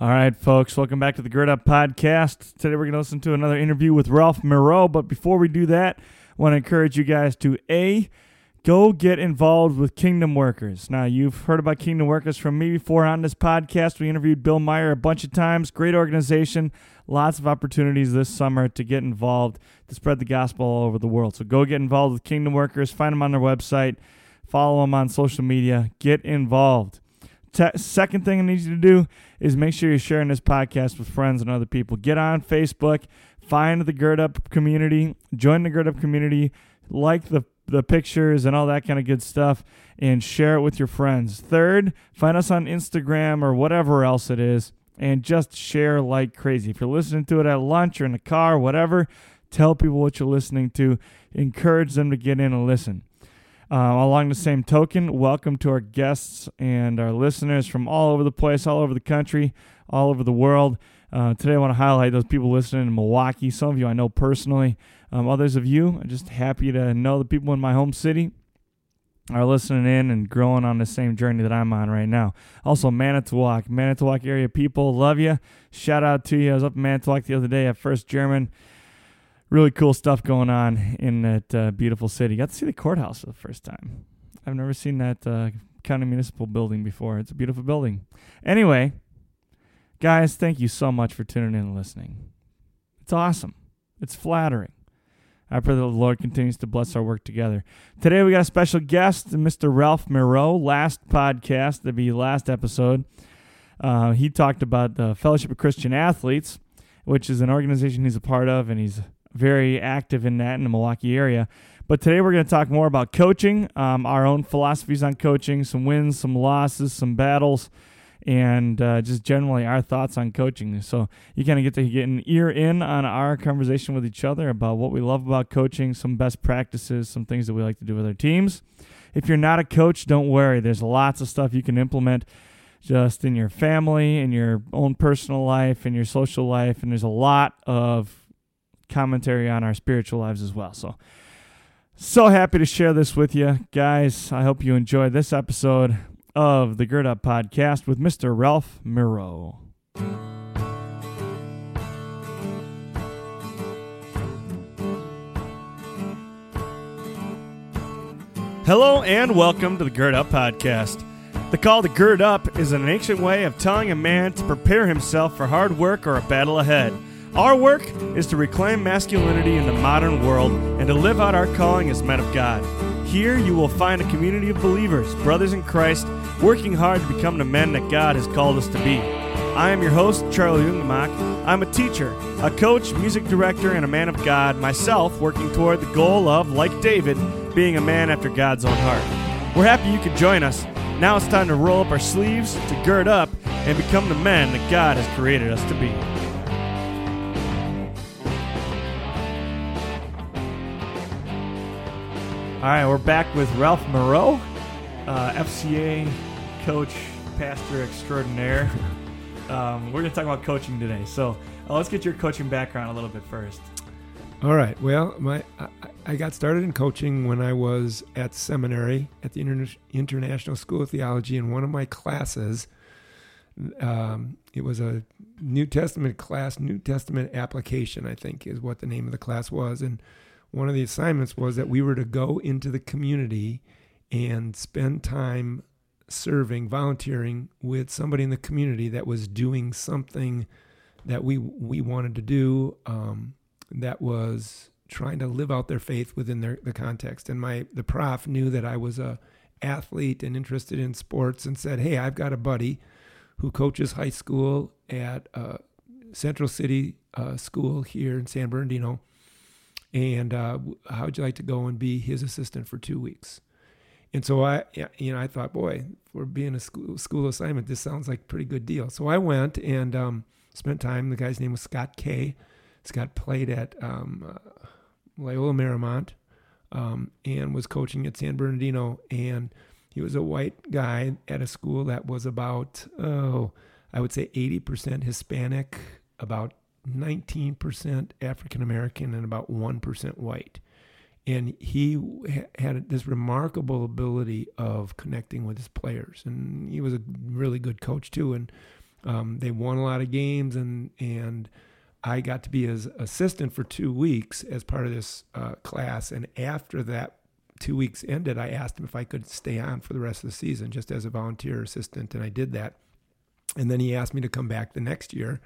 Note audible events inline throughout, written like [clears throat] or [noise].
All right, folks, welcome back to the Gird Up Podcast. Today we're going to listen to another interview with Ralph Moreau. But before we do that, I want to encourage you guys to A, go get involved with Kingdom Workers. Now, you've heard about Kingdom Workers from me before on this podcast. We interviewed Bill Meyer a bunch of times. Great organization. Lots of opportunities this summer to get involved to spread the gospel all over the world. So go get involved with Kingdom Workers. Find them on their website. Follow them on social media. Get involved. Second thing I need you to do is make sure you're sharing this podcast with friends and other people. Get on Facebook, find the Gird Up community, join the Gird Up community, like the the pictures and all that kind of good stuff, and share it with your friends. Third, find us on Instagram or whatever else it is, and just share like crazy. If you're listening to it at lunch or in the car, whatever, tell people what you're listening to. Encourage them to get in and listen. Uh, along the same token, welcome to our guests and our listeners from all over the place, all over the country, all over the world. Uh, today, I want to highlight those people listening in Milwaukee. Some of you I know personally. Um, others of you, I'm just happy to know the people in my home city are listening in and growing on the same journey that I'm on right now. Also, Manitowoc, Manitowoc area people, love you. Shout out to you. I was up in Manitowoc the other day at First German really cool stuff going on in that uh, beautiful city. Got to see the courthouse for the first time. I've never seen that uh, county municipal building before. It's a beautiful building. Anyway, guys, thank you so much for tuning in and listening. It's awesome. It's flattering. I pray that the Lord continues to bless our work together. Today we got a special guest, Mr. Ralph Moreau. Last podcast, that'd be last episode. Uh, he talked about the Fellowship of Christian Athletes, which is an organization he's a part of, and he's very active in that in the Milwaukee area. But today we're going to talk more about coaching, um, our own philosophies on coaching, some wins, some losses, some battles, and uh, just generally our thoughts on coaching. So you kind of get to get an ear in on our conversation with each other about what we love about coaching, some best practices, some things that we like to do with our teams. If you're not a coach, don't worry. There's lots of stuff you can implement just in your family, in your own personal life, in your social life, and there's a lot of commentary on our spiritual lives as well. So, so happy to share this with you guys. I hope you enjoy this episode of the Gird Up Podcast with Mr. Ralph Moreau. Hello and welcome to the Gird Up Podcast. The call to gird up is an ancient way of telling a man to prepare himself for hard work or a battle ahead. Our work is to reclaim masculinity in the modern world and to live out our calling as men of God. Here you will find a community of believers, brothers in Christ, working hard to become the men that God has called us to be. I am your host, Charlie Jungemak. I'm a teacher, a coach, music director, and a man of God, myself working toward the goal of, like David, being a man after God's own heart. We're happy you could join us. Now it's time to roll up our sleeves, to gird up, and become the men that God has created us to be. All right, we're back with Ralph Moreau, uh, FCA coach, pastor extraordinaire. Um, we're going to talk about coaching today. So uh, let's get your coaching background a little bit first. All right. Well, my I, I got started in coaching when I was at seminary at the Inter- International School of Theology. In one of my classes, um, it was a New Testament class, New Testament application, I think is what the name of the class was, and one of the assignments was that we were to go into the community and spend time serving, volunteering with somebody in the community that was doing something that we we wanted to do um, that was trying to live out their faith within their the context. And my the prof knew that I was a athlete and interested in sports and said, "Hey, I've got a buddy who coaches high school at uh, Central City uh, School here in San Bernardino." And uh, how would you like to go and be his assistant for two weeks? And so I, you know, I thought, boy, for being a school, school assignment, this sounds like a pretty good deal. So I went and um, spent time. The guy's name was Scott Kay. Scott played at um, uh, Loyola Marymount um, and was coaching at San Bernardino. And he was a white guy at a school that was about, oh, I would say 80% Hispanic, about 19% African American and about 1% white. And he had this remarkable ability of connecting with his players. And he was a really good coach, too. And Um, they won a lot of games, and and I got to be his assistant for two weeks as part of this uh, class. And after that two weeks ended, I asked him if I could stay on for the rest of the season, just as a volunteer assistant, and I did that. And then he asked me to come back the next year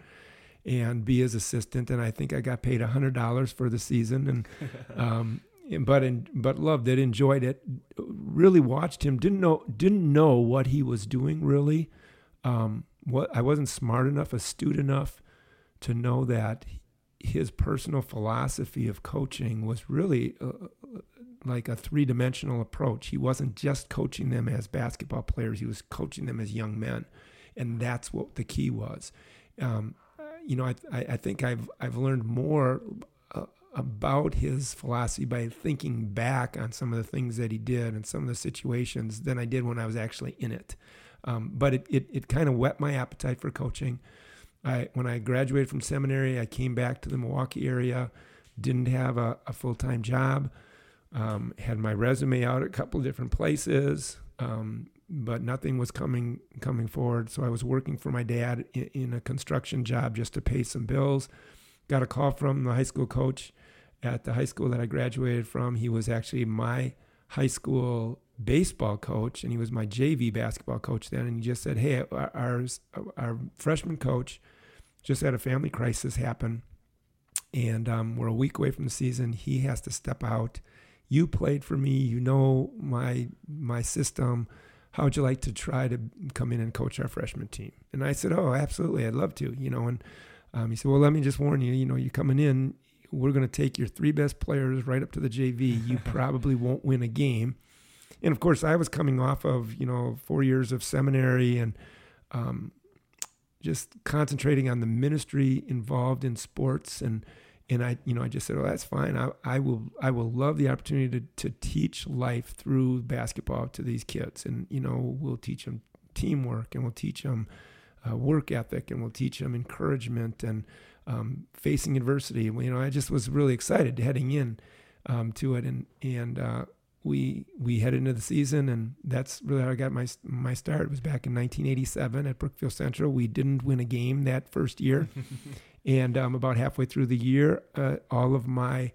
and be his assistant. And I think I got paid hundred dollars for the season, and [laughs] um, but in, but loved it, enjoyed it. Really watched him. Didn't know didn't know what he was doing really. Um, what I wasn't smart enough, astute enough to know that his personal philosophy of coaching was really uh, like a three dimensional approach. He wasn't just coaching them as basketball players; he was coaching them as young men, and that's what the key was. Um, you know, I, I think I've I've learned more uh, about his philosophy by thinking back on some of the things that he did and some of the situations than I did when I was actually in it. Um, but it, it, it kind of whet my appetite for coaching. I, when I graduated from seminary, I came back to the Milwaukee area, didn't have a, a full time job, um, had my resume out at a couple different places, um, but nothing was coming coming forward. So I was working for my dad in, in, a construction job just to pay some bills. Got a call from the high school coach at the high school that I graduated from. He was actually my high school baseball coach, and he was my JV basketball coach then. And he just said, "Hey, our our, freshman coach just had a family crisis happen, and um, we're a week away from the season. He has to step out. You played for me. You know my my system." How would you like to try to come in and coach our freshman team? And I said, oh, absolutely, I'd love to, you know. And um, he said, well, let me just warn you, you know, you're coming in, we're going to take your three best players right up to the JV. You [laughs] probably won't win a game. And of course, I was coming off of, you know, four years of seminary and um, just concentrating on the ministry involved in sports and and I, you know, I just said, "Oh, that's fine. I, I will, I will love the opportunity to, to teach life through basketball to these kids, and you know, we'll teach them teamwork, and we'll teach them uh, work ethic, and we'll teach them encouragement and um, facing adversity. You know, I just was really excited heading in um, to it, and and uh, we we headed into the season, and that's really how I got my my start. It was back in 1987 at Brookfield Central. We didn't win a game that first year. [laughs] And um, about halfway through the year, uh, all of my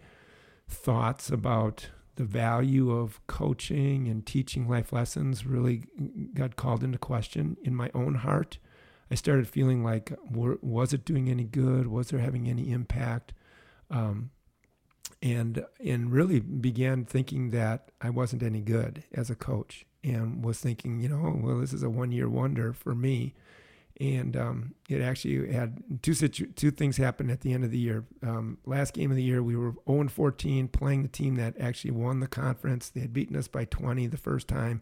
thoughts about the value of coaching and teaching life lessons really got called into question in my own heart. I started feeling like, was it doing any good? Was there having any impact? Um, and and really began thinking that I wasn't any good as a coach, and was thinking, you know, well, this is a one year wonder for me and um, it actually had two situ- two things happen at the end of the year. Um, last game of the year, we were 0 14, playing the team that actually won the conference. They had beaten us by 20 the first time,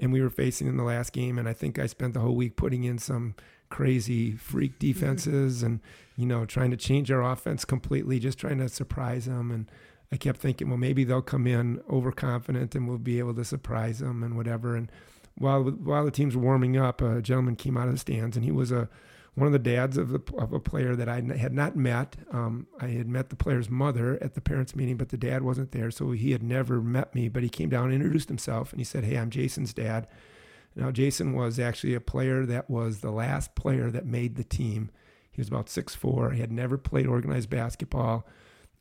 and we were facing in the last game. And I think I spent the whole week putting in some crazy freak defenses and you know trying to change our offense completely, just trying to surprise them. And I kept thinking, well, maybe they'll come in overconfident and we'll be able to surprise them and whatever. And while while the teams were warming up, a gentleman came out of the stands, and he was a one of the dads of, the, of a player that I had not met. Um, I had met the player's mother at the parents' meeting, but the dad wasn't there, so he had never met me. But he came down and introduced himself, and he said, "Hey, I'm Jason's dad." Now, Jason was actually a player that was the last player that made the team. He was about six four. He had never played organized basketball,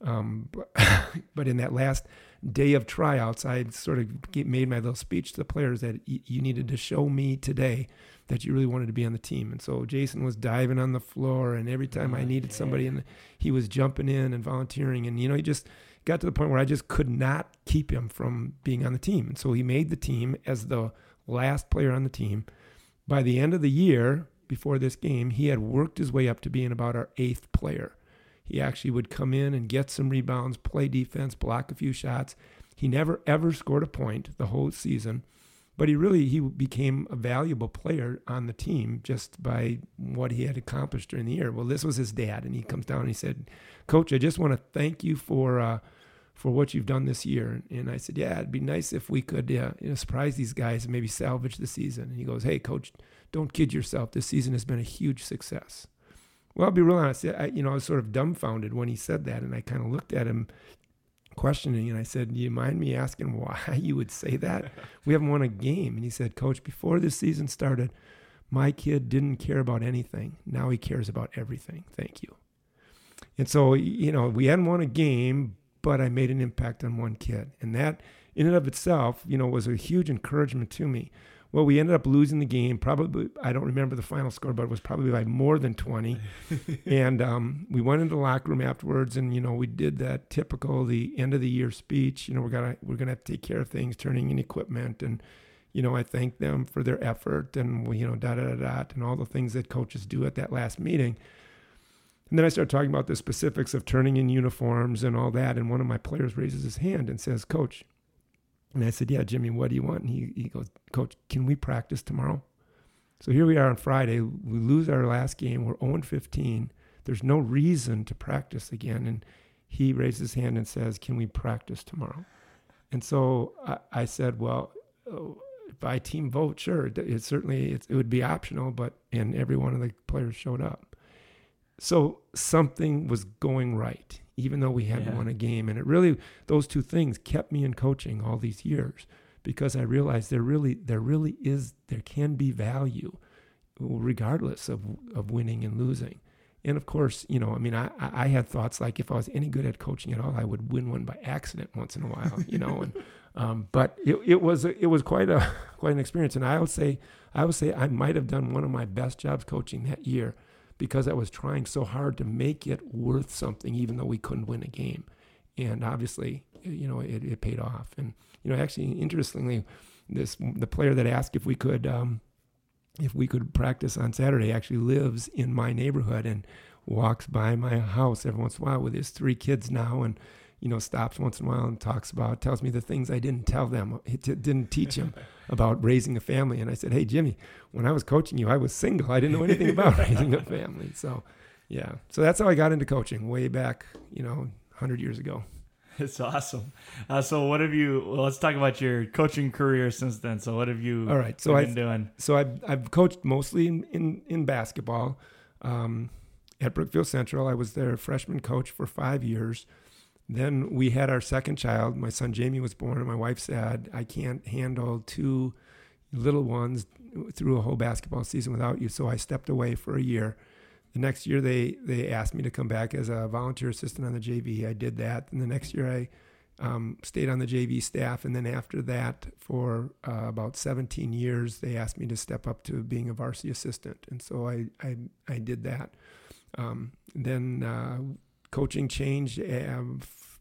um, [laughs] but, in that last day of tryouts, I sort of made my little speech to the players that you needed to show me today that you really wanted to be on the team. And so Jason was diving on the floor, and every time I needed somebody, and he was jumping in and volunteering. And you know, he just got to the point where I just could not keep him from being on the team. And so he made the team as the last player on the team. By the end of the year, before this game, he had worked his way up to being about our eighth player. He actually would come in and get some rebounds, play defense, block a few shots. He never ever scored a point the whole season, but he really he became a valuable player on the team just by what he had accomplished during the year. Well, this was his dad, and he comes down and he said, "Coach, I just want to thank you for." Uh, for what you've done this year. And I said, yeah, it'd be nice if we could uh, you know, surprise these guys and maybe salvage the season. And he goes, hey, coach, don't kid yourself. This season has been a huge success. Well, I'll be real honest. I, you know, I was sort of dumbfounded when he said that, and I kind of looked at him questioning, and I said, "Do you mind me asking why you would say that? we haven't won a game." And he said, "Coach, before this season started, My kid didn't care about anything. Now he cares about everything. Thank you. And so, you know, we hadn't won a game, but I made an impact on one kid. And that, in and of itself, you know, was a huge encouragement to me. Well, we ended up losing the game. Probably, I don't remember the final score, but it was probably by more than 20. [laughs] and um, we went into the locker room afterwards, and you know, we did that typical the end of the year speech. You know, we're gonna we're gonna have to take care of things, turning in equipment, and you know, I thank them for their effort, and we, you know, da da da da, and all the things that coaches do at that last meeting. And then I started talking about the specifics of turning in uniforms and all that. And one of my players raises his hand and says, Coach, and I said, Yeah, Jimmy, what do you want? And he, he goes, Coach, can we practice tomorrow? So here we are on Friday. We lose our last game. We're 0 15. There's no reason to practice again. And he raises his hand and says, Can we practice tomorrow? And so I, I said, Well, oh, by team vote, sure. It, certainly it would be optional, but and every one of the players showed up. So something was going right even though we hadn't yeah. won a game. And it really, those two things kept me in coaching all these years because I realized there really, there really is, there can be value regardless of, of winning and losing. And of course, you know, I mean, I, I had thoughts like if I was any good at coaching at all, I would win one by accident once in a while, you know. And [laughs] um, but it, it was it was quite a [laughs] quite an experience. And I would say I would say I might have done one of my best jobs coaching that year because I was trying so hard to make it worth something, even though we couldn't win a game. And obviously, you know, it, it paid off. And you know, actually, interestingly, this the player that asked if we could um, if we could practice on Saturday actually lives in my neighborhood and walks by my house every once in a while with his three kids now and you know, stops once in a while and talks about, tells me the things I didn't tell them, didn't teach him [laughs] about raising a family. And I said, Hey, Jimmy, when I was coaching you, I was single. I didn't know anything about [laughs] raising a family. So, yeah. So that's how I got into coaching way back, you know, 100 years ago. It's awesome. Uh, so, what have you? Well, let's talk about your coaching career since then. So, what have you? All right. So, I've been doing. So, I've I've coached mostly in in, in basketball. Um, at Brookfield Central, I was their freshman coach for five years. Then we had our second child. My son Jamie was born, and my wife said, I can't handle two little ones through a whole basketball season without you. So I stepped away for a year. The next year, they, they asked me to come back as a volunteer assistant on the JV. I did that. And the next year, I um, stayed on the JV staff. And then after that, for uh, about 17 years, they asked me to step up to being a varsity assistant. And so I, I, I did that. Um, then uh, coaching changed um,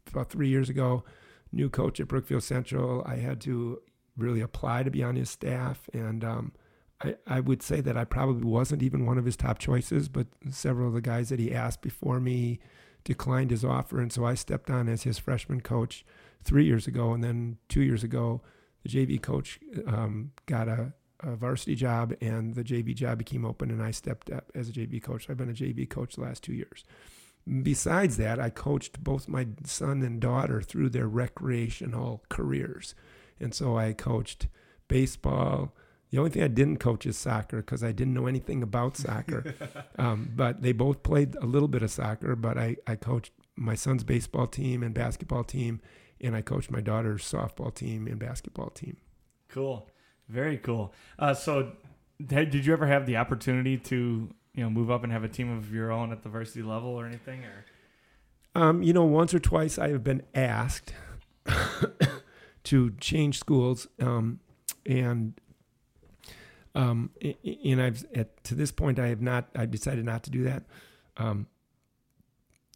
about three years ago. New coach at Brookfield Central. I had to really apply to be on his staff, and um, I, I would say that I probably wasn't even one of his top choices, but several of the guys that he asked before me declined his offer, and so I stepped on as his freshman coach three years ago, and then two years ago, the JV coach um, got a, a, varsity job, and the JV job became open, and I stepped up as a JV coach. So I've been a JV coach the last two years. Besides that, I coached both my son and daughter through their recreational careers. And so I coached baseball. The only thing I didn't coach is soccer because I didn't know anything about soccer. [laughs] um, but they both played a little bit of soccer, but I, I coached my son's baseball team and basketball team, and I coached my daughter's softball team and basketball team. Cool. Very cool. Uh, so, did you ever have the opportunity to you know move up and have a team of your own at the varsity level or anything or um, you know once or twice i have been asked [coughs] to change schools um, and um, and I've at, to this point I have not I decided not to do that. Um,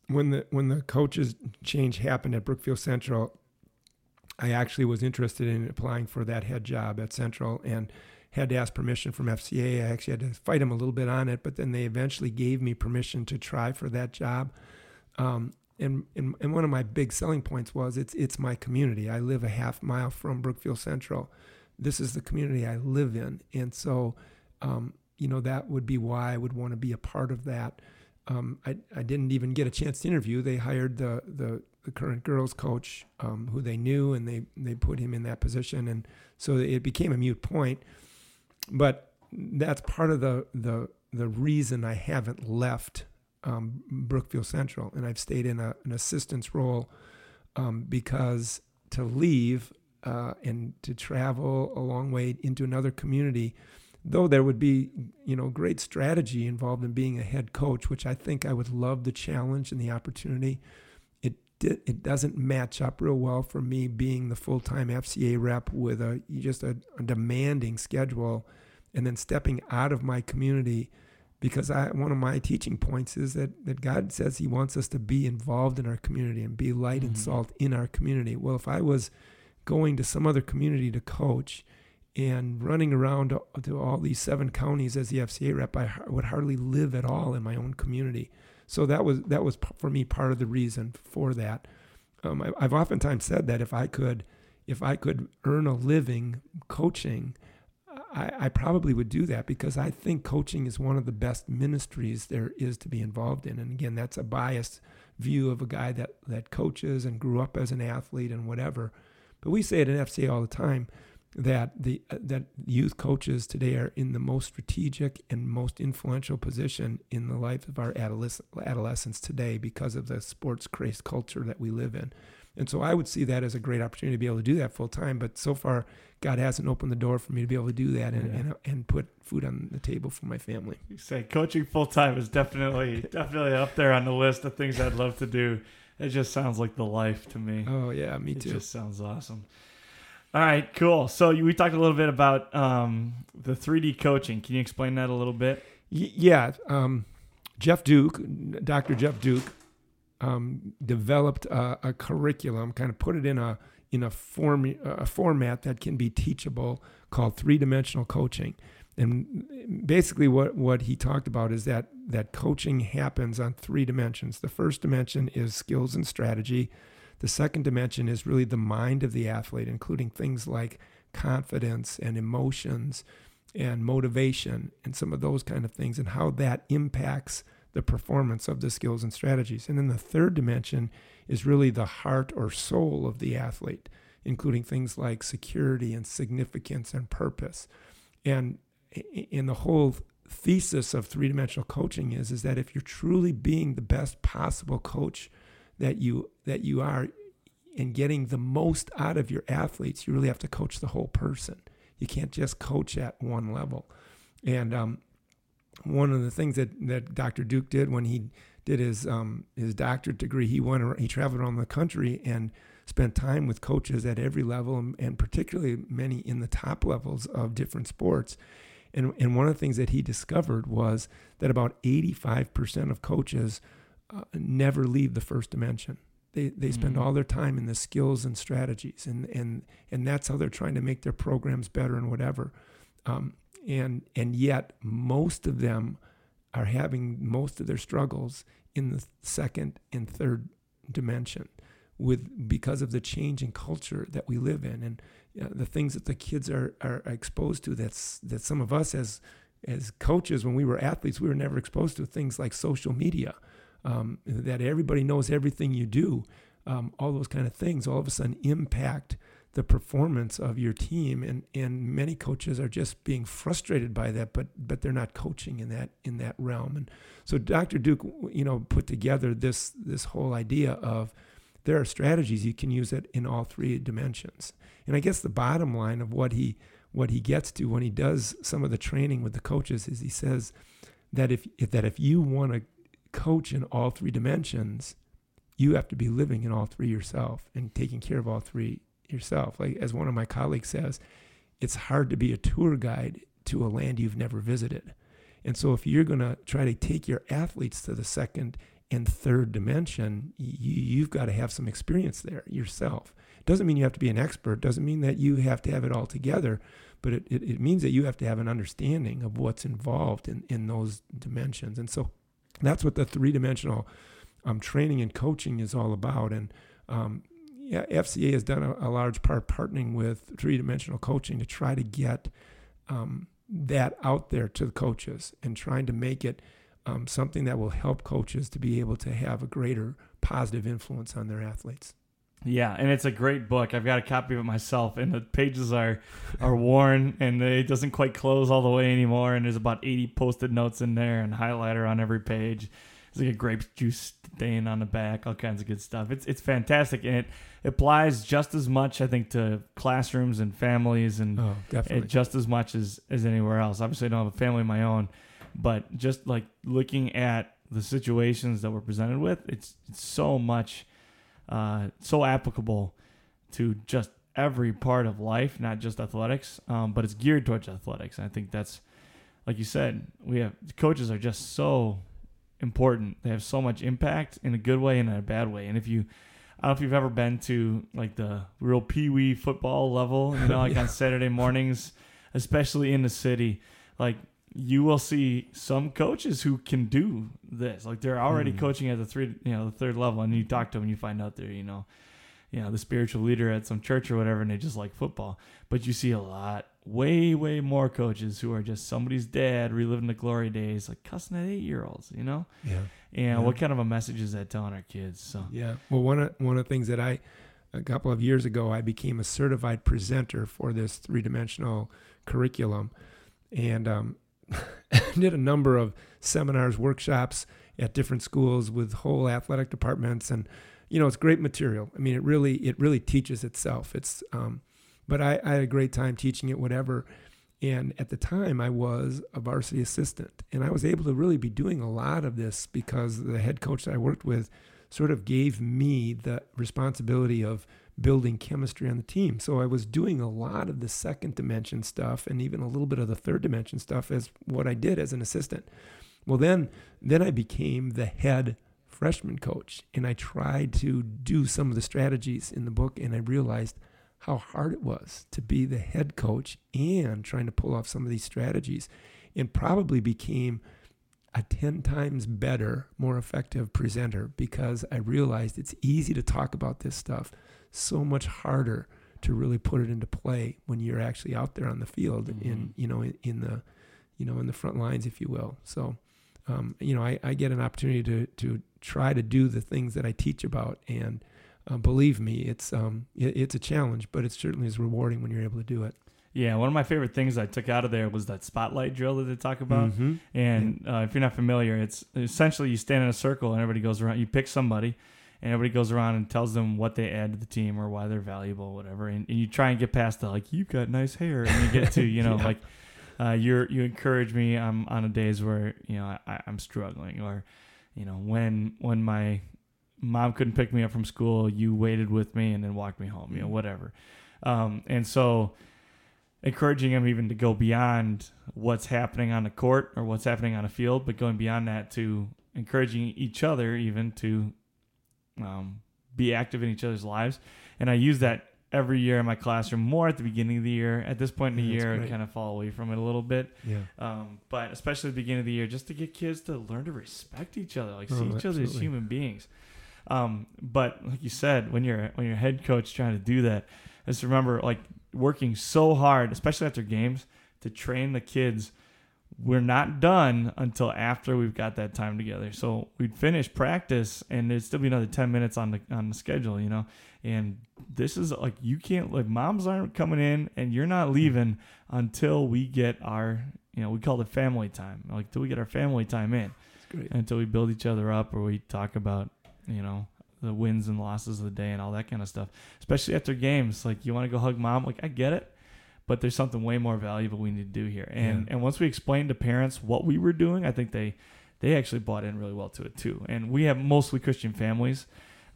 when the when the coaches change happened at Brookfield Central, I actually was interested in applying for that head job at Central and had to ask permission from FCA. I actually had to fight them a little bit on it, but then they eventually gave me permission to try for that job. Um, and, and, and one of my big selling points was it's it's my community. I live a half mile from Brookfield Central. This is the community I live in, and so um, you know that would be why I would want to be a part of that. Um, I, I didn't even get a chance to interview. They hired the the, the current girls coach um, who they knew, and they they put him in that position, and so it became a mute point but that's part of the the the reason I haven't left um, Brookfield Central and I've stayed in a, an assistance role um, because to leave uh, and to travel a long way into another community, though there would be you know great strategy involved in being a head coach, which I think I would love the challenge and the opportunity. It it doesn't match up real well for me being the full time FCA rep with a just a, a demanding schedule, and then stepping out of my community because I one of my teaching points is that that God says He wants us to be involved in our community and be light mm-hmm. and salt in our community. Well, if I was going to some other community to coach and running around to, to all these seven counties as the FCA rep, I would hardly live at all in my own community. So that was that was for me part of the reason for that. Um, I, I've oftentimes said that if I could if I could earn a living coaching I, I, probably would do that because I think coaching is one of the best ministries there is to be involved in. And again, that's a biased view of a guy that, that coaches and grew up as an athlete and whatever. But we say it in FCA all the time that the uh, that youth coaches today are in the most strategic and most influential position in the life of our adolescent, adolescents today because of the sports crazed culture that we live in. And so I would see that as a great opportunity to be able to do that full time. But so far, God hasn't opened the door for me to be able to do that and, yeah. and, and, put food on the table for my family. You say coaching full time is definitely [laughs] definitely up there on the list of things I'd love to do. It just sounds like the life to me. Oh yeah, me too. It just sounds awesome. All right, cool. So we talked a little bit about um, the 3D coaching. Can you explain that a little bit? Y- yeah, um, Jeff Duke, Dr. Jeff Duke, um, developed a, a, curriculum, kind of put it in a in a form a format that can be teachable called three dimensional coaching. And basically, what what he talked about is that that coaching happens on three dimensions. The first dimension is skills and strategy. The second dimension is really the mind of the athlete, including things like confidence and emotions and motivation and some of those kind of things, and how that impacts the performance of the skills and strategies. And then the third dimension is really the heart or soul of the athlete, including things like security and significance and purpose. And in the whole thesis of three-dimensional coaching is is that if you're truly being the best possible coach that you that you are and getting the most out of your athletes, you really have to coach the whole person. You can't just coach at one level. And um, one of the things that, that Dr. Duke did when he did his um, his doctorate degree, he went he traveled around the country and spent time with coaches at every level, and, and particularly many in the top levels of different sports. And and one of the things that he discovered was that about 85% of coaches uh, never leave the first dimension. They, they spend mm-hmm. all their time in the skills and strategies, and, and, and that's how they're trying to make their programs better and whatever. Um, and and yet most of them are having most of their struggles in the second and third dimension with because of the change in culture that we live in and uh, the things that the kids are, are exposed to that's that some of us as as coaches when we were athletes we were never exposed to things like social media um, that everybody knows everything you do um, all those kind of things all of a sudden impact the performance of your team and and many coaches are just being frustrated by that but but they're not coaching in that in that realm and so Dr. Duke you know put together this this whole idea of there are strategies you can use it in all three dimensions and I guess the bottom line of what he what he gets to when he does some of the training with the coaches is he says that if, if that if you want to coach in all three dimensions you have to be living in all three yourself and taking care of all three yourself. Like as one of my colleagues says, it's hard to be a tour guide to a land you've never visited. And so if you're going to try to take your athletes to the second and third dimension, you, have got to have some experience there yourself. Doesn't mean you have to be an expert, doesn't mean that you have to have it all together, but it, it, it means that you have to have an understanding of what's involved in, in those dimensions. And so that's what the three dimensional um, training and coaching is all about. And um, yeah, FCA has done a, a, large part partnering with three dimensional coaching to try to get um, that out there to the coaches and trying to make it um, something that will help coaches to be able to have a greater positive influence on their athletes. Yeah, and it's a great book. I've got a copy of it myself, and the pages are are worn, and it doesn't quite close all the way anymore. And there's about 80 Post-it notes in there, and highlighter on every page It's like a grape juice stain on the back, all kinds of good stuff. It's it's fantastic, and it applies just as much, I think, to classrooms and families, and Oh, definitely. just as much as as anywhere else. Obviously, I don't have a family of my own, but just like looking at the situations that we're presented with, it's, it's so much, uh, so applicable to just every part of life, not just athletics, um, but it's geared towards athletics. And I think that's, like you said, we have coaches are just so important. They have so much impact in a good way and in a bad way. And if you, I don't know if you've ever been to like the real pee wee football level, you know, like [laughs] Yeah. on Saturday mornings, especially in the city, like you will see some coaches who can do this. Like they're already Mm. coaching at the three, you know, the third level, and you talk to them, and you find out they're, you know, you know, the spiritual leader at some church or whatever, and they just like football. But you see a lot, way, way more coaches who are just somebody's dad reliving the glory days, like cussing at eight year olds, you know? yeah. And Yeah. what kind of a message is that telling our kids? So, Yeah. Well, one of one of the things that I a couple of years ago I became a certified presenter for this three dimensional curriculum, and um, [laughs] did a number of seminars, workshops at different schools with whole athletic departments, and you know it's great material. I mean, it really it really teaches itself. It's um, but I, I had a great time teaching it, whatever. And at the time, I was a varsity assistant, and I was able to really be doing a lot of this because the head coach that I worked with sort of gave me the responsibility of building chemistry on the team. So I was doing a lot of the second dimension stuff and even a little bit of the third dimension stuff as what I did as an assistant. Well, then then I became the head freshman coach and I tried to do some of the strategies in the book and I realized how hard it was to be the head coach and trying to pull off some of these strategies and probably became a 10 times better, more effective presenter because I realized it's easy to talk about this stuff, so much harder to really put it into play when you're actually out there on the field in Mhm. you know in, in the you know in the front lines if you will. So um, you know I, I get an opportunity to to try to do the things that I teach about and uh, believe me it's um it, it's a challenge but it certainly is rewarding when you're able to do it. yeah, one of my favorite things I took out of there was that spotlight drill that they talk about. Mhm. And uh, if you're not familiar, it's essentially you stand in a circle and everybody goes around. You pick somebody, and everybody goes around and tells them what they add to the team or why they're valuable, whatever. And, and you try and get past the like, you've got nice hair, and you get to you know [laughs] Yeah. like, uh, you're you encourage me. I'm on a days where you know I, I'm struggling, or you know when when my mom couldn't pick me up from school, you waited with me and then walked me home, you know whatever. Um, and so encouraging them even to go beyond what's happening on the court or what's happening on a field, but going beyond that to encouraging each other even to um, be active in each other's lives. And I use that every year in my classroom, more at the beginning of the year. At this point in the Yeah, year, I kind of fall away from it a little bit. Yeah. Um, but especially at the beginning of the year, just to get kids to learn to respect each other, like see Oh, each other as human beings. Um, but like you said, when you're when you're head coach trying to do that, just remember like working so hard, especially after games, to train the kids. We're not done until after we've got that time together. So we'd finish practice, and there'd still be another ten minutes on the on the schedule, you know. And this is like you can't like moms aren't coming in, and you're not leaving until we get our you know we call it family time, like till we get our family time in. Until we build each other up or we talk about you know the wins and losses of the day and all that kind of stuff. Especially after games like you want to go hug mom? Like i get it but there's something way more valuable we need to do here and Yeah. and once we explained to parents what we were doing i think they they actually bought in really well to it too and we have mostly christian families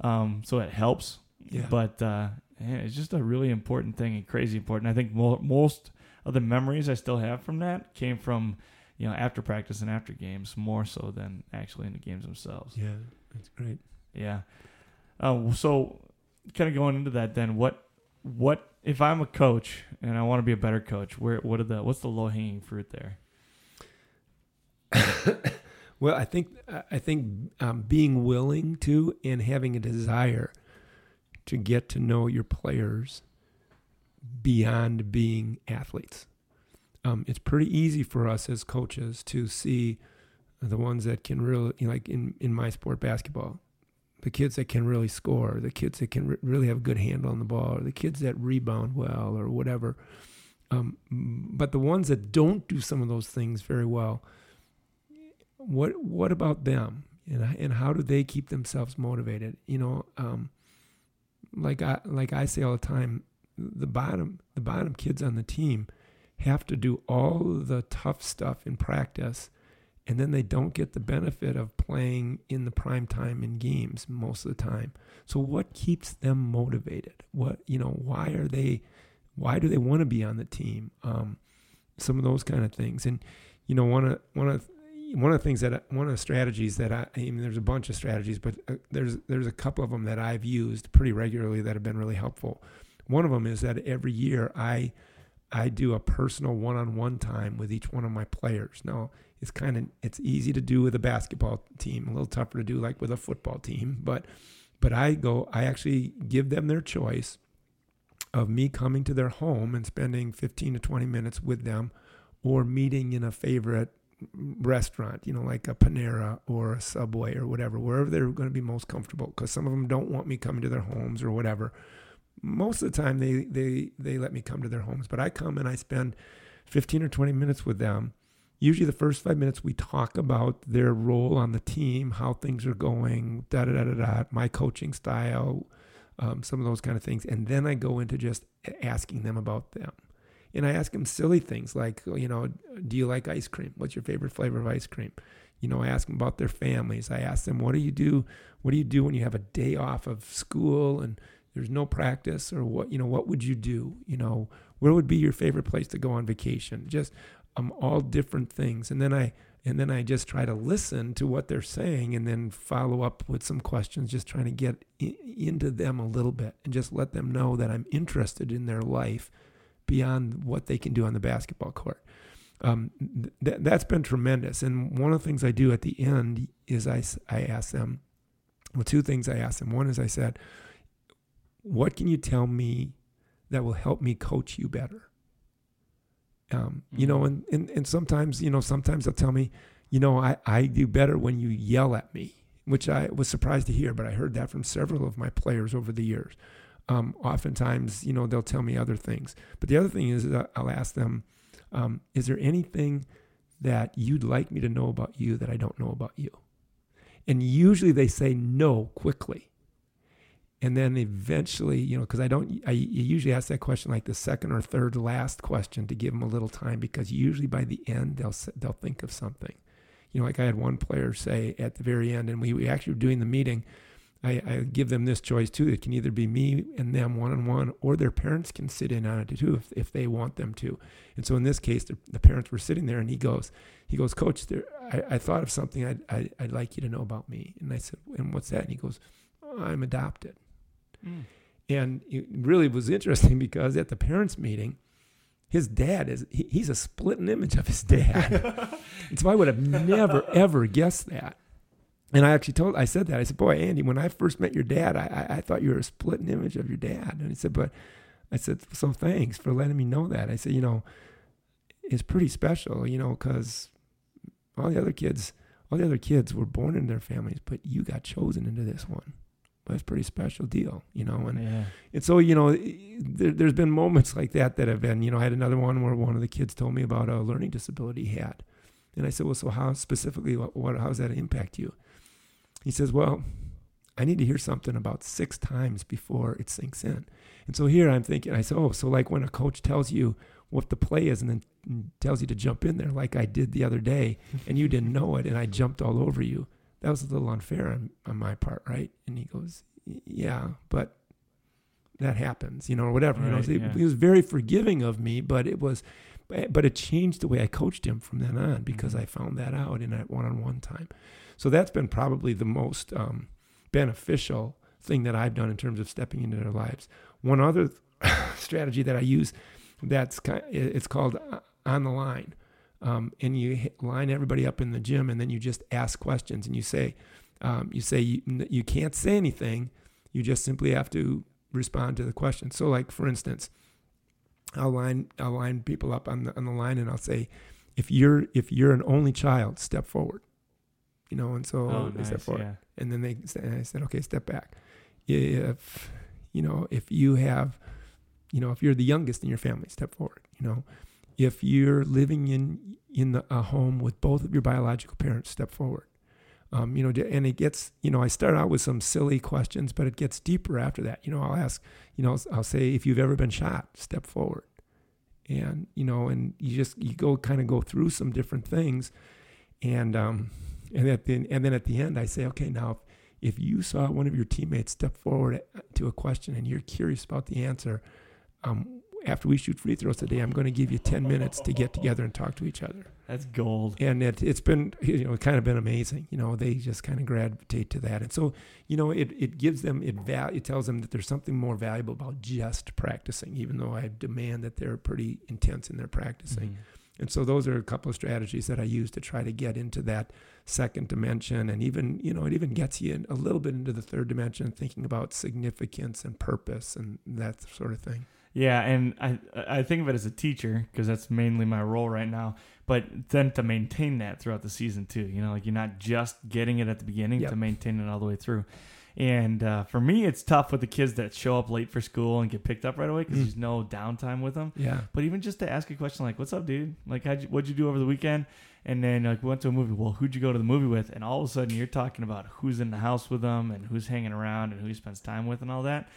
um, so it helps Yeah. but uh, yeah, it's just a really important thing and crazy important i think mo- most of the memories i still have from that came from you know after practice and after games more so than actually in the games themselves Yeah. That's great. yeah. Uh, so, kind of going into that, then what? What if I'm a coach and I want to be a better coach? Where? What are the? What's the low hanging fruit there? [coughs] Well, I think I think um, being willing to and having a desire to get to know your players beyond being athletes. Um, it's pretty easy for us as coaches to see the ones that can really, you know, like in in my sport, basketball, the kids that can really score, the kids that can re- really have a good handle on the ball, or the kids that rebound well, or whatever. Um, but the ones that don't do some of those things very well, what what about them? and and how do they keep themselves motivated? You know, um, like I like I say all the time, the bottom the bottom kids on the team have to do all the tough stuff in practice and then they don't get the benefit of playing in the prime time in games most of the time. So what keeps them motivated? What you know, why are they why do they want to be on the team? Um, some of those kind of things. And you know, one of one of one of the things that one of the strategies that I, I mean, there's a bunch of strategies, but uh, there's there's a couple of them that I've used pretty regularly that have been really helpful. One of them is that every year I I do a personal one-on-one time with each one of my players. Now it's kind of it's easy to do with a basketball team, a little tougher to do like with a football team, but but I go I actually give them their choice of me coming to their home and spending 15 to 20 minutes with them or meeting in a favorite restaurant, you know, like a Panera or a Subway or whatever, wherever they're going to be most comfortable. Because some of them don't want me coming to their homes or whatever. Most of the time, they they they let me come to their homes, but I come and I spend 15 or 20 minutes with them. Usually, the first five minutes we talk about their role on the team, how things are going, da da da da da, my coaching style, um, some of those kind of things, and then I go into just asking them about them and I ask them silly things like, you know, do you like ice cream? What's your favorite flavor of ice cream? You know, I ask them about their families. I ask them, what do you do? What do you do when you have a day off of school and there's no practice or what, you know, what would you do? You know, where would be your favorite place to go on vacation? Just um, all different things. And then I, and then I just try to listen to what they're saying and then follow up with some questions, just trying to get into them a little bit and just let them know that I'm interested in their life beyond what they can do on the basketball court. Um, th- that's been tremendous. And one of the things I do at the end is I, I ask them, well, two things I ask them. One is I said, what can you tell me that will help me coach you better? Um, you know, mm-hmm. and, and, and sometimes, you know, sometimes they'll tell me, you know, I, I do better when you yell at me, which I was surprised to hear, but I heard that from several of my players over the years um, oftentimes, you know, they'll tell me other things. But the other thing is, I'll ask them, um, is there anything that you'd like me to know about you that I don't know about you? And usually they say no quickly. And then eventually, you know, because I don't, I usually ask that question like the second or third last question to give them a little time because usually by the end they'll they'll think of something. You know, like I had one player say at the very end, and we, we actually were doing the meeting I, I, give them this choice too. It can either be me and them one on one, or their parents can sit in on it too if, if they want them to. And so in this case, the, the parents were sitting there, and he goes, he goes, Coach, there, I, I thought of something I'd, I, would i would like you to know about me. And I said, and what's that? And he goes, I'm adopted. Mm. And it really was interesting [laughs] because at the parents' meeting, his dad is he, he's a splitting image of his dad. [laughs] so I would have never ever guessed that. And I actually told, I said that. I said, boy, Andy, when I first met your dad, I, I, I thought you were a splitting image of your dad. And he said, but I said, so thanks for letting me know that. I said, you know, it's pretty special, you know, because all the other kids, all the other kids were born in their families, but you got chosen into this one. But it's a pretty special deal, you know. And yeah. and so you know, there, has been moments like that that have been, you know, I had another one where one of the kids told me about a learning disability he had, and I said, well, so how specifically, what, what how does that impact you? He says, Well, I need to hear something about six times before it sinks in. And so here I'm thinking, I said, Oh, so like when a coach tells you what the play is and then tells you to jump in there, like I did the other day, and you didn't know it, and I jumped all over you. That was a little unfair on, on my part, right? And he goes, Yeah, but that happens, you know, or whatever. Right, you know, yeah. he was very forgiving of me, but it was, but it changed the way I coached him from then on because mm-hmm. I found that out in that one-on-one time. So that's been probably the most um, beneficial thing that I've done in terms of stepping into their lives. One other [laughs] strategy that I use that's kind of, it's called uh, on the line. Um, and you line everybody up in the gym and then you just ask questions and you say um, you say you, you can't say anything you just simply have to respond to the question so like for instance I'll line I'll line people up on the on the line and I'll say if you're if you're an only child step forward you know, and so oh, they nice, step forward. Yeah. And then they and I said, okay, step back. If you know, if you have, you know, if you're the youngest in your family, step forward. You know, if you're living in in the, a home with both of your biological parents, step forward. Um, you know, and it gets, you know, I start out with some silly questions, but it gets deeper after that. You know, I'll ask, you know, I'll say, if you've ever been shot, step forward. And, you know, and you just, you go kind of go through some different things. And, um, and at the, and then at the end, I say, okay, now if you saw one of your teammates step forward to a question and you're curious about the answer, um, after we shoot free throws today, I'm going to give you 10 minutes to get together and talk to each other. That's gold. And it, it's been, you know, kind of been amazing. You know, they just kind of gravitate to that. And so, you know, it, it gives them, it, val- it tells them that there's something more valuable about just practicing, even though I demand that they're pretty intense in their practicing. Mm-hmm. And so those are a couple of strategies that I use to try to get into that second dimension. And even, you know, it even gets you in a little bit into the third dimension, thinking about significance and purpose and that sort of thing. Yeah, and I I think of it as a teacher because that's mainly my role right now. But then to maintain that throughout the season too, you know, like you're not just getting it at the beginning yep. to maintain it all the way through. And uh, for me, it's tough with the kids that show up late for school and get picked up right away because mm. there's no downtime with them. Yeah. But even just to ask a question like, "What's up, dude? Like, how'd you, what'd you do over the weekend?" And then like, we went to a movie. Well, who'd you go to the movie with? And all of a sudden, you're talking about who's in the house with them and who's hanging around and who he spends time with and all that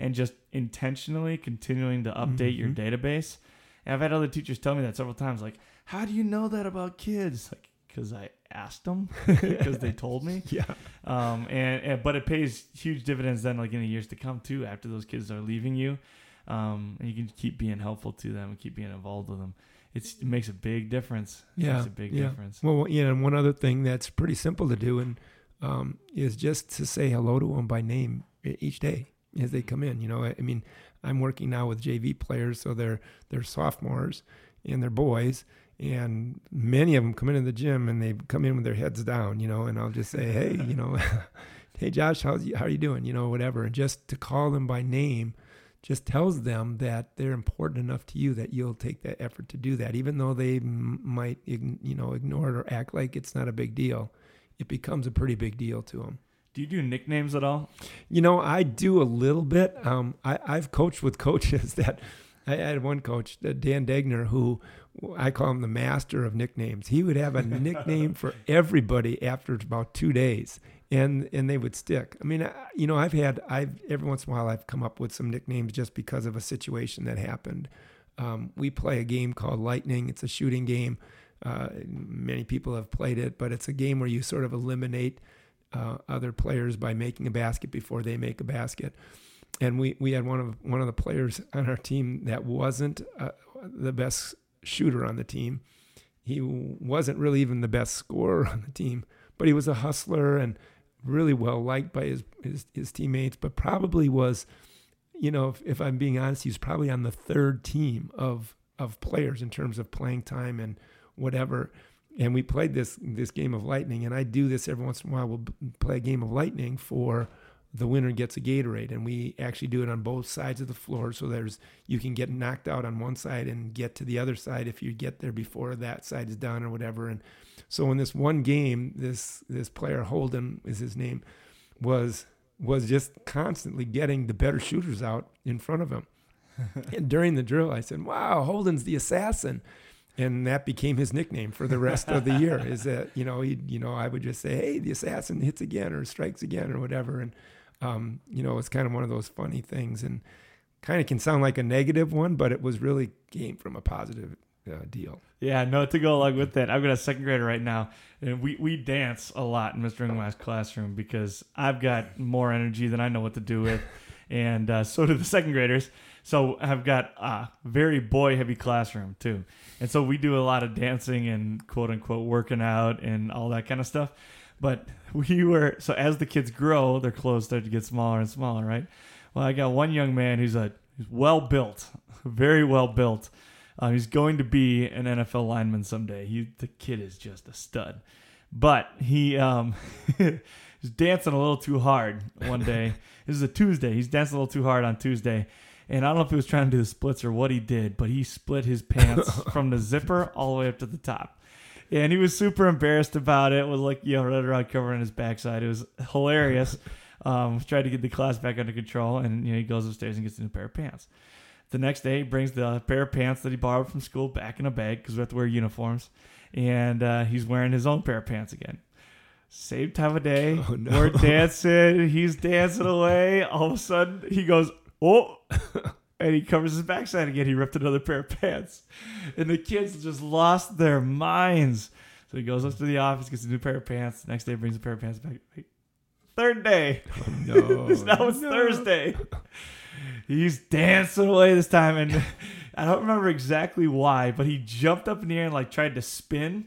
and just intentionally continuing to update mm-hmm. your database. And I've had other teachers tell me that several times, like, "How do you know that about kids?" Like, because I asked them because [laughs] they told me. [laughs] Yeah. Um. And, and but it pays huge dividends then, like in the years to come too, after those kids are leaving you. Um. And you can keep being helpful to them and keep being involved with them. It's, it makes a big difference. It yeah. makes a big yeah. difference. Well, yeah. And one other thing that's pretty simple to do and um, is just to say hello to them by name each day as they come in. You know, I, mean, I'm working now with JV players, so they're they're sophomores and they're boys, and many of them come into the gym and they come in with their heads down. You know, and I'll just say, hey, you know, [laughs] hey Josh, how's you, how are you doing? You know, whatever, and just to call them by name just tells them that they're important enough to you that you'll take that effort to do that, even though they m- might, you know, ignore it or act like it's not a big deal. It becomes a pretty big deal to them. Do you do nicknames at all? You know, I do a little bit. Um, I, I've coached with [laughs] coaches that I had one coach, uh, Dan Degner, who I call him the master of nicknames. He would have a [laughs] nickname for everybody after about two days, and and they would stick. I mean, I, you know, I've had I've every once in a while I've come up with some nicknames just because of a situation that happened. Um, we play a game called Lightning. It's a shooting game. Uh, many people have played it, but it's a game where you sort of eliminate uh, other players by making a basket before they make a basket. And we, we had one of one of the players on our team that wasn't uh, the best shooter on the team. He wasn't really even the best scorer on the team, but he was a hustler and really well liked by his, his, his teammates. But probably was, you know, if, if I'm being honest, he was probably on the third team of of players in terms of playing time and whatever and we played this this game of lightning and i do this every once in a while. We'll play a game of lightning for the winner gets a gatorade and we actually do it on both sides of the floor so there's you can get knocked out on one side and get to the other side if you get there before that side is done or whatever. And so in this one game this this player holden is his name was was just constantly getting the better shooters out in front of him. [laughs] And during the drill i said wow holden's the assassin and that became his nickname for the rest of the year. Is that you know he you know I would just say hey the assassin hits again or strikes again or whatever, and um, you know it's kind of one of those funny things and kind of can sound like a negative one, but it was really came from a positive uh, deal. Yeah, no, to go along with that, I've got a second grader right now, and we, we dance a lot in Mr. Ungemach's classroom because I've got more energy than I know what to do with, and uh, so do the second graders. So I've got a very boy heavy classroom too. And so we do a lot of dancing and quote unquote working out and all that kind of stuff. But we were, so as the kids grow, their clothes start to get smaller and smaller, right? Well, I got one young man who's a who's well built, [laughs] very well built. Uh, he's going to be an NFL lineman someday. He, the kid is just a stud. But he um, [laughs] was dancing a little too hard one day. [laughs] this is a Tuesday. He's dancing a little too hard on Tuesday and I don't know if he was trying to do the splits or what he did, but he split his pants [laughs] from the zipper all the way up to the top. And he was super embarrassed about it. Was like, you know, right around covering his backside. It was hilarious. [laughs] Um, tried to get the class back under control, and you know, he goes upstairs and gets a new pair of pants. The next day, he brings the pair of pants that he borrowed from school back in a bag because we have to wear uniforms, and uh, he's wearing his own pair of pants again. Same time of day. Oh, no. We're [laughs] dancing. He's dancing away. All of a sudden, he goes, "Oh!" [laughs] and he covers his backside again. He ripped another pair of pants, and the kids just lost their minds. So he goes up to the office, gets a new pair of pants. Next day, brings a pair of pants back. Third day. Oh, no, [laughs] now it's no. Thursday. He's dancing away this time, and [laughs] I don't remember exactly why, but he jumped up in the air and like tried to spin,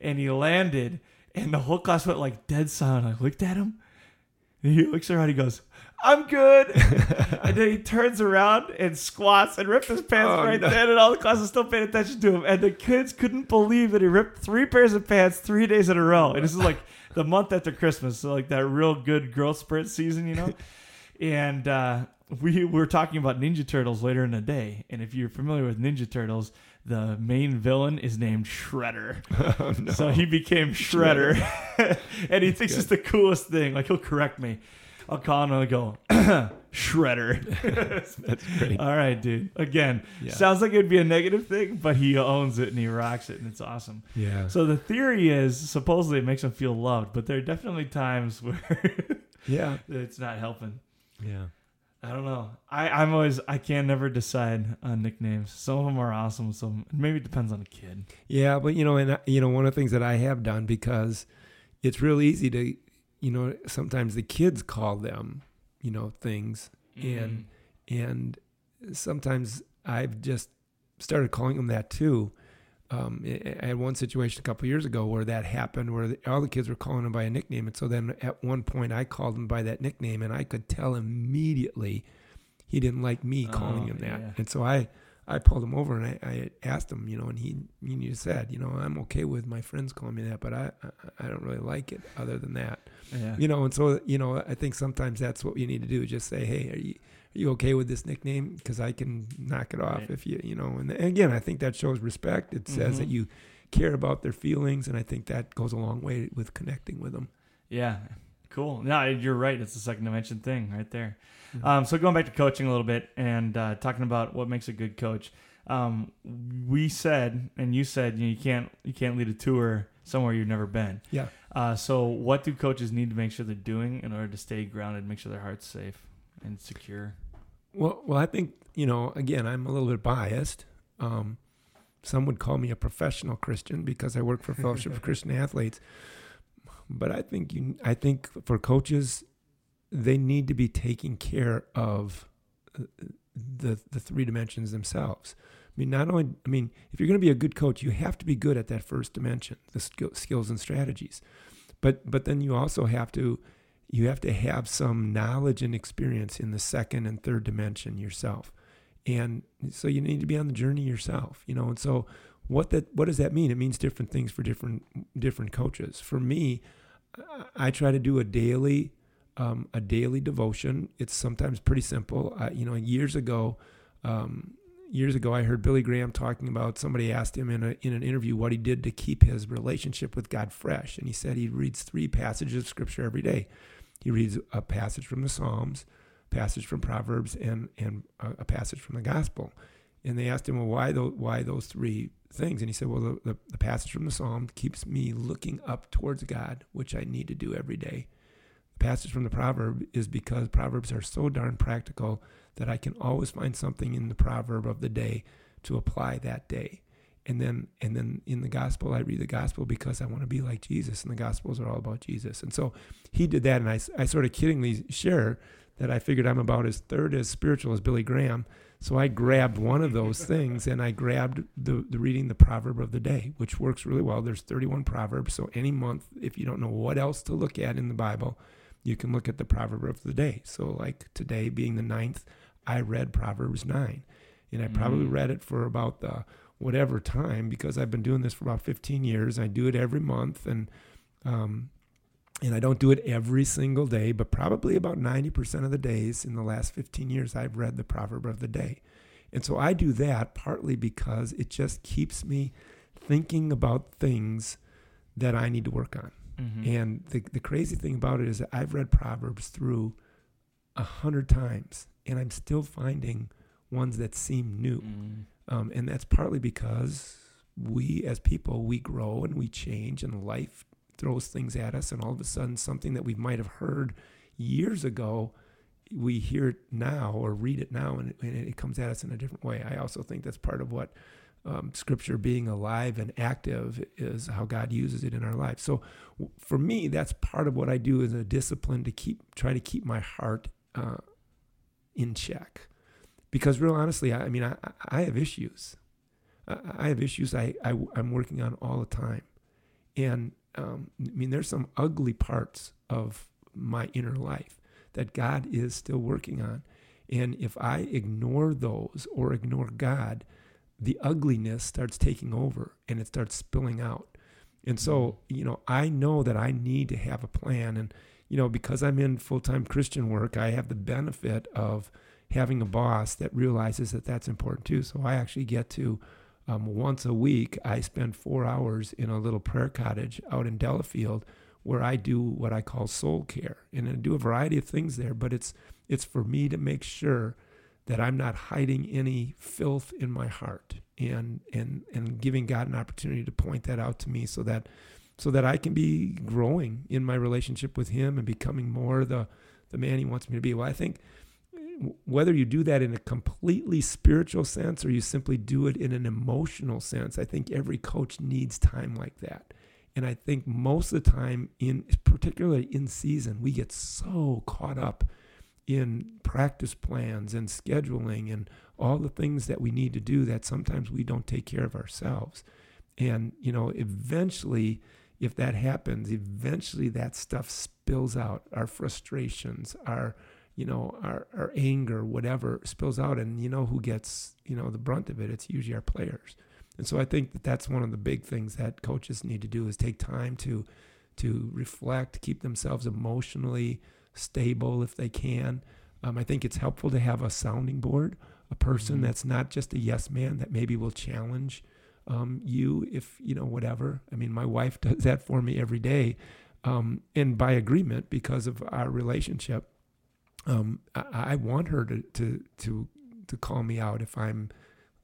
and he landed, and the whole class went like dead silent. I looked at him, and he looks around. He goes, "I'm good," [laughs] and then he turns around and squats and rips his pants Oh, right no. then, and all the class is still paying attention to him. And the kids couldn't believe that he ripped three pairs of pants three days in a row. And this is like [laughs] the month after Christmas, so like that real good growth sprint season, you know. [laughs] and uh, we were talking about Ninja Turtles later in the day. And if you're familiar with Ninja Turtles, the main villain is named Shredder. Oh, no. So he became Shredder, and he thinks it's the coolest thing. Like he'll correct me. I'll call him and I'll go, [clears throat] Shredder. [laughs] That's great. All right, dude. Again, Yeah. sounds like it'd be a negative thing, but he owns it and he rocks it, and it's awesome. Yeah. So the theory is supposedly it makes him feel loved, but there are definitely times [laughs] where yeah. it's not helping. Yeah. I don't know. I, I'm always I can never decide on nicknames. Some of them are awesome. Some maybe it depends on the kid. Yeah, but you know, and I- you know, one of the things that I have done because it's real easy to, you know, sometimes the kids call them, you know, things, and and sometimes I've just started calling them that too. Um, I I had one situation a couple years ago where that happened, where the, all the kids were calling him by a nickname, and so then at one point I called him by that nickname, and I could tell immediately he didn't like me calling Oh, him that, yeah. and so I I pulled him over and I, I asked him, you know, and he he said, you know, I'm okay with my friends calling me that, but I I, I don't really like it other than that yeah. you know and so you know i think sometimes that's what you need to do just say hey are you are you okay with this nickname because i can knock it off Right. if you you know and, and again i think that shows respect it says that Mhm. you care about their feelings and i think that goes a long way with connecting with them Yeah. Cool. No, you're right. It's the second dimension thing right there. Mhm. Um, so going back to coaching a little bit and uh, talking about what makes a good coach. Um, we said, and you said, you, know, you can't you can't lead a tour somewhere you've never been. yeah Uh, so what do coaches need to make sure they're doing in order to stay grounded, make sure their heart's safe and secure? well well i think you know again i'm a little bit biased um some would call me a professional christian because i work for fellowship of [laughs] christian athletes but i think you i think for coaches they need to be taking care of uh, the the three dimensions themselves. I mean, not only I mean, if you're going to be a good coach, you have to be good at that first dimension, the skill, skills and strategies. But but then you also have to you have to have some knowledge and experience in the second and third dimension yourself. And so you need to be on the journey yourself, you know. And so what that what does that mean? It means different things for different different coaches. For me, I- try to do a daily um, a daily devotion. It's sometimes pretty simple. I, you know, years ago, um, years ago, I heard Billy Graham talking about somebody asked him in a in an interview what he did to keep his relationship with God fresh, and he said he reads three passages of Scripture every day. He reads a passage from the Psalms, passage from Proverbs, and and a, a passage from the Gospel. And they asked him, well, why those why those three things? And he said, well, the, the, the passage from the Psalm keeps me looking up towards God, which I need to do every day The passage from the proverb is because proverbs are so darn practical that I can always find something in the proverb of the day to apply that day. And then and then in the gospel I read the gospel because I want to be like Jesus and the gospels are all about Jesus. And so he did that and I, I sort of kiddingly share that I figured I'm about as third as spiritual as Billy Graham. So I grabbed one of those [laughs] things and I grabbed the, the reading the proverb of the day, which works really well. There's 31 proverbs. So any month, if you don't know what else to look at in the Bible, you can look at the proverb of the day. So, like today being the ninth, I read Proverbs 9. And I probably Mm. read it for about the whatever time because I've been doing this for about 15 years. I do it every month. And, um, and I don't do it every single day, but probably about 90% of the days in the last 15 years, I've read the proverb of the day. And so I do that partly because it just keeps me thinking about things that I need to work on. Mhm. And the, the crazy thing about it is that I've read Proverbs through a hundred times, and I'm still finding ones that seem new. Mm. Um, and that's partly because we, as people, we grow and we change, and life throws things at us, and all of a sudden, something that we might have heard years ago, we hear it now or read it now, and it, and it comes at us in a different way. I also think that's part of what um, Scripture being alive and active is how God uses it in our lives. So, for me, that's part of what I do as a discipline to keep try to keep my heart uh, in check. Because, real honestly, I, I mean, I, I have issues. I have issues I, I am working on all the time, and um, I mean, there's some ugly parts of my inner life that God is still working on, and if I ignore those or ignore God, the ugliness starts taking over and it starts spilling out. And so, mm-hmm. you know, I know that I need to have a plan, and you know, because I'm in full time Christian work, I have the benefit of having a boss that realizes that that's important too. So I actually get to um, once a week, I spend four hours in a little prayer cottage out in Delafield where I do what I call soul care. And I do a variety of things there, but it's it's for me to make sure that I'm not hiding any filth in my heart and and and giving God an opportunity to point that out to me so that so that I can be growing in my relationship with him and becoming more the the man he wants me to be. Well, I think whether you do that in a completely spiritual sense or you simply do it in an emotional sense, I think every coach needs time like that. And I think most of the time, in particularly in season, we get so caught up in practice plans and scheduling and all the things that we need to do that sometimes we don't take care of ourselves. And, you know, eventually, if that happens, eventually that stuff spills out our frustrations, our you know, our, our anger, whatever spills out. And you know who gets, you know, the brunt of it? It's usually our players. And so I think that that's one of the big things that coaches need to do is take time to to reflect, keep themselves emotionally stable if they can. Um, I think it's helpful to have a sounding board, a person mm-hmm. that's not just a yes man that maybe will challenge um, you if you know whatever. I mean, my wife [laughs] does that for me every day, um, and by agreement because of our relationship um, I, I, want her to, to to to call me out if I'm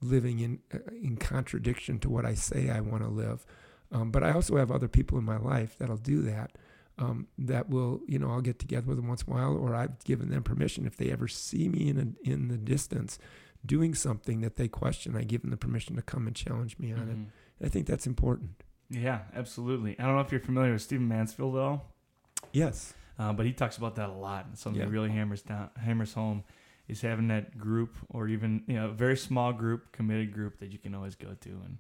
living in uh, in contradiction to what I say I want to live. Um, but I also have other people in my life that'll do that. Um, that will, you know, I'll get together with them once in a while, or I've given them permission if they ever see me in a, in the distance doing something that they question, I give them the permission to come and challenge me on mm-hmm. it. And I think that's important. Yeah, absolutely. I don't know if you're familiar with Stephen Mansfield at all. Yes. Uh, but he talks about that a lot. And something yeah. really hammers down, hammers home is having that group or even you know a very small group, committed group that you can always go to and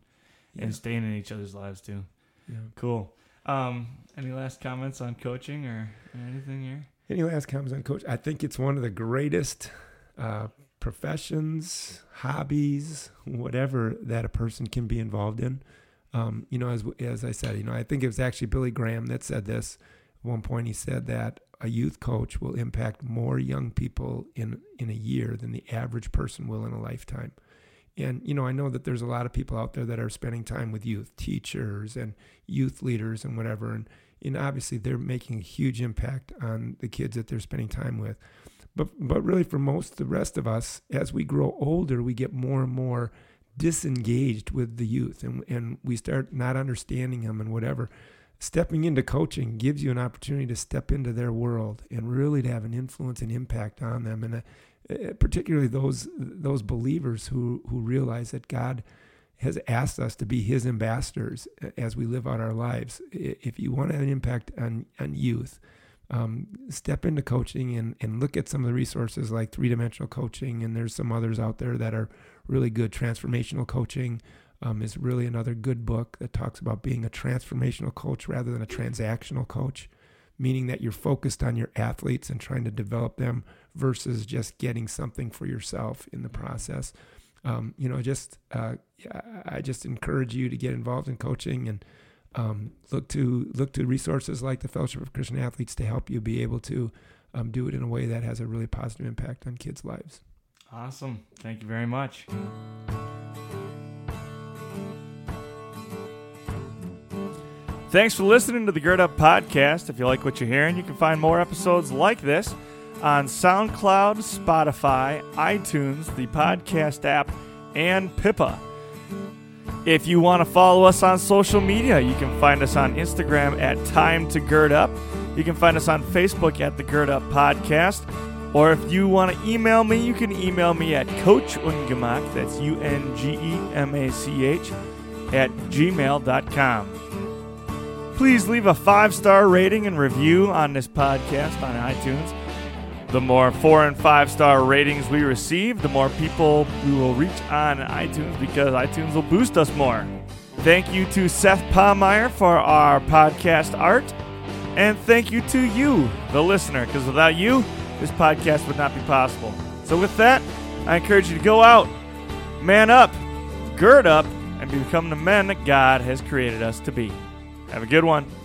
yeah. and staying in each other's lives too. Yeah. Cool. Um, any last comments on coaching or, anything here? Any last comments on coach? I think it's one of the greatest uh, professions, hobbies, whatever that a person can be involved in. Um, you know, as as I said, you know, I think it was actually Billy Graham that said this one point he said that a youth coach will impact more young people in in a year than the average person will in a lifetime. And you know, I know that there's a lot of people out there that are spending time with youth, teachers and youth leaders and whatever and and obviously they're making a huge impact on the kids that they're spending time with. But but really for most the rest of us as we grow older, we get more and more disengaged with the youth and and we start not understanding them and whatever stepping into coaching gives you an opportunity to step into their world and really to have an influence and impact on them. And uh, particularly those those believers who who realize that God has asked us to be his ambassadors as we live out our lives. If you want to have an impact on on youth um, step into coaching and, and look at some of the resources like three dimensional coaching and there's some others out there that are really good transformational coaching um, is really another good book that talks about being a transformational coach rather than a transactional coach, meaning that you're focused on your athletes and trying to develop them versus just getting something for yourself in the process. Um, you know, just uh, I just encourage you to get involved in coaching and um, look to look to resources like the Fellowship of Christian Athletes to help you be able to um, do it in a way that has a really positive impact on kids' lives. Awesome. Thank you very much. Thanks for listening to the Gird Up Podcast. If you like what you're hearing, you can find more episodes like this on SoundCloud, Spotify, iTunes, the podcast app, and Pippa. If you want to follow us on social media, you can find us on Instagram at Time to Gird Up. You can find us on Facebook at the Gird Up Podcast. Or if you want to email me, you can email me at Coach Ungemach, that's U N G E M A C H, at gmail.com. Please leave a five star rating and review on this podcast on iTunes. The more four and five star ratings we receive, the more people we will reach on iTunes because iTunes will boost us more. Thank you to Seth Palmeyer for our podcast art. And thank you to you, the listener, because without you, this podcast would not be possible. So, with that, I encourage you to go out, man up, gird up, and become the men that God has created us to be. Have a good one.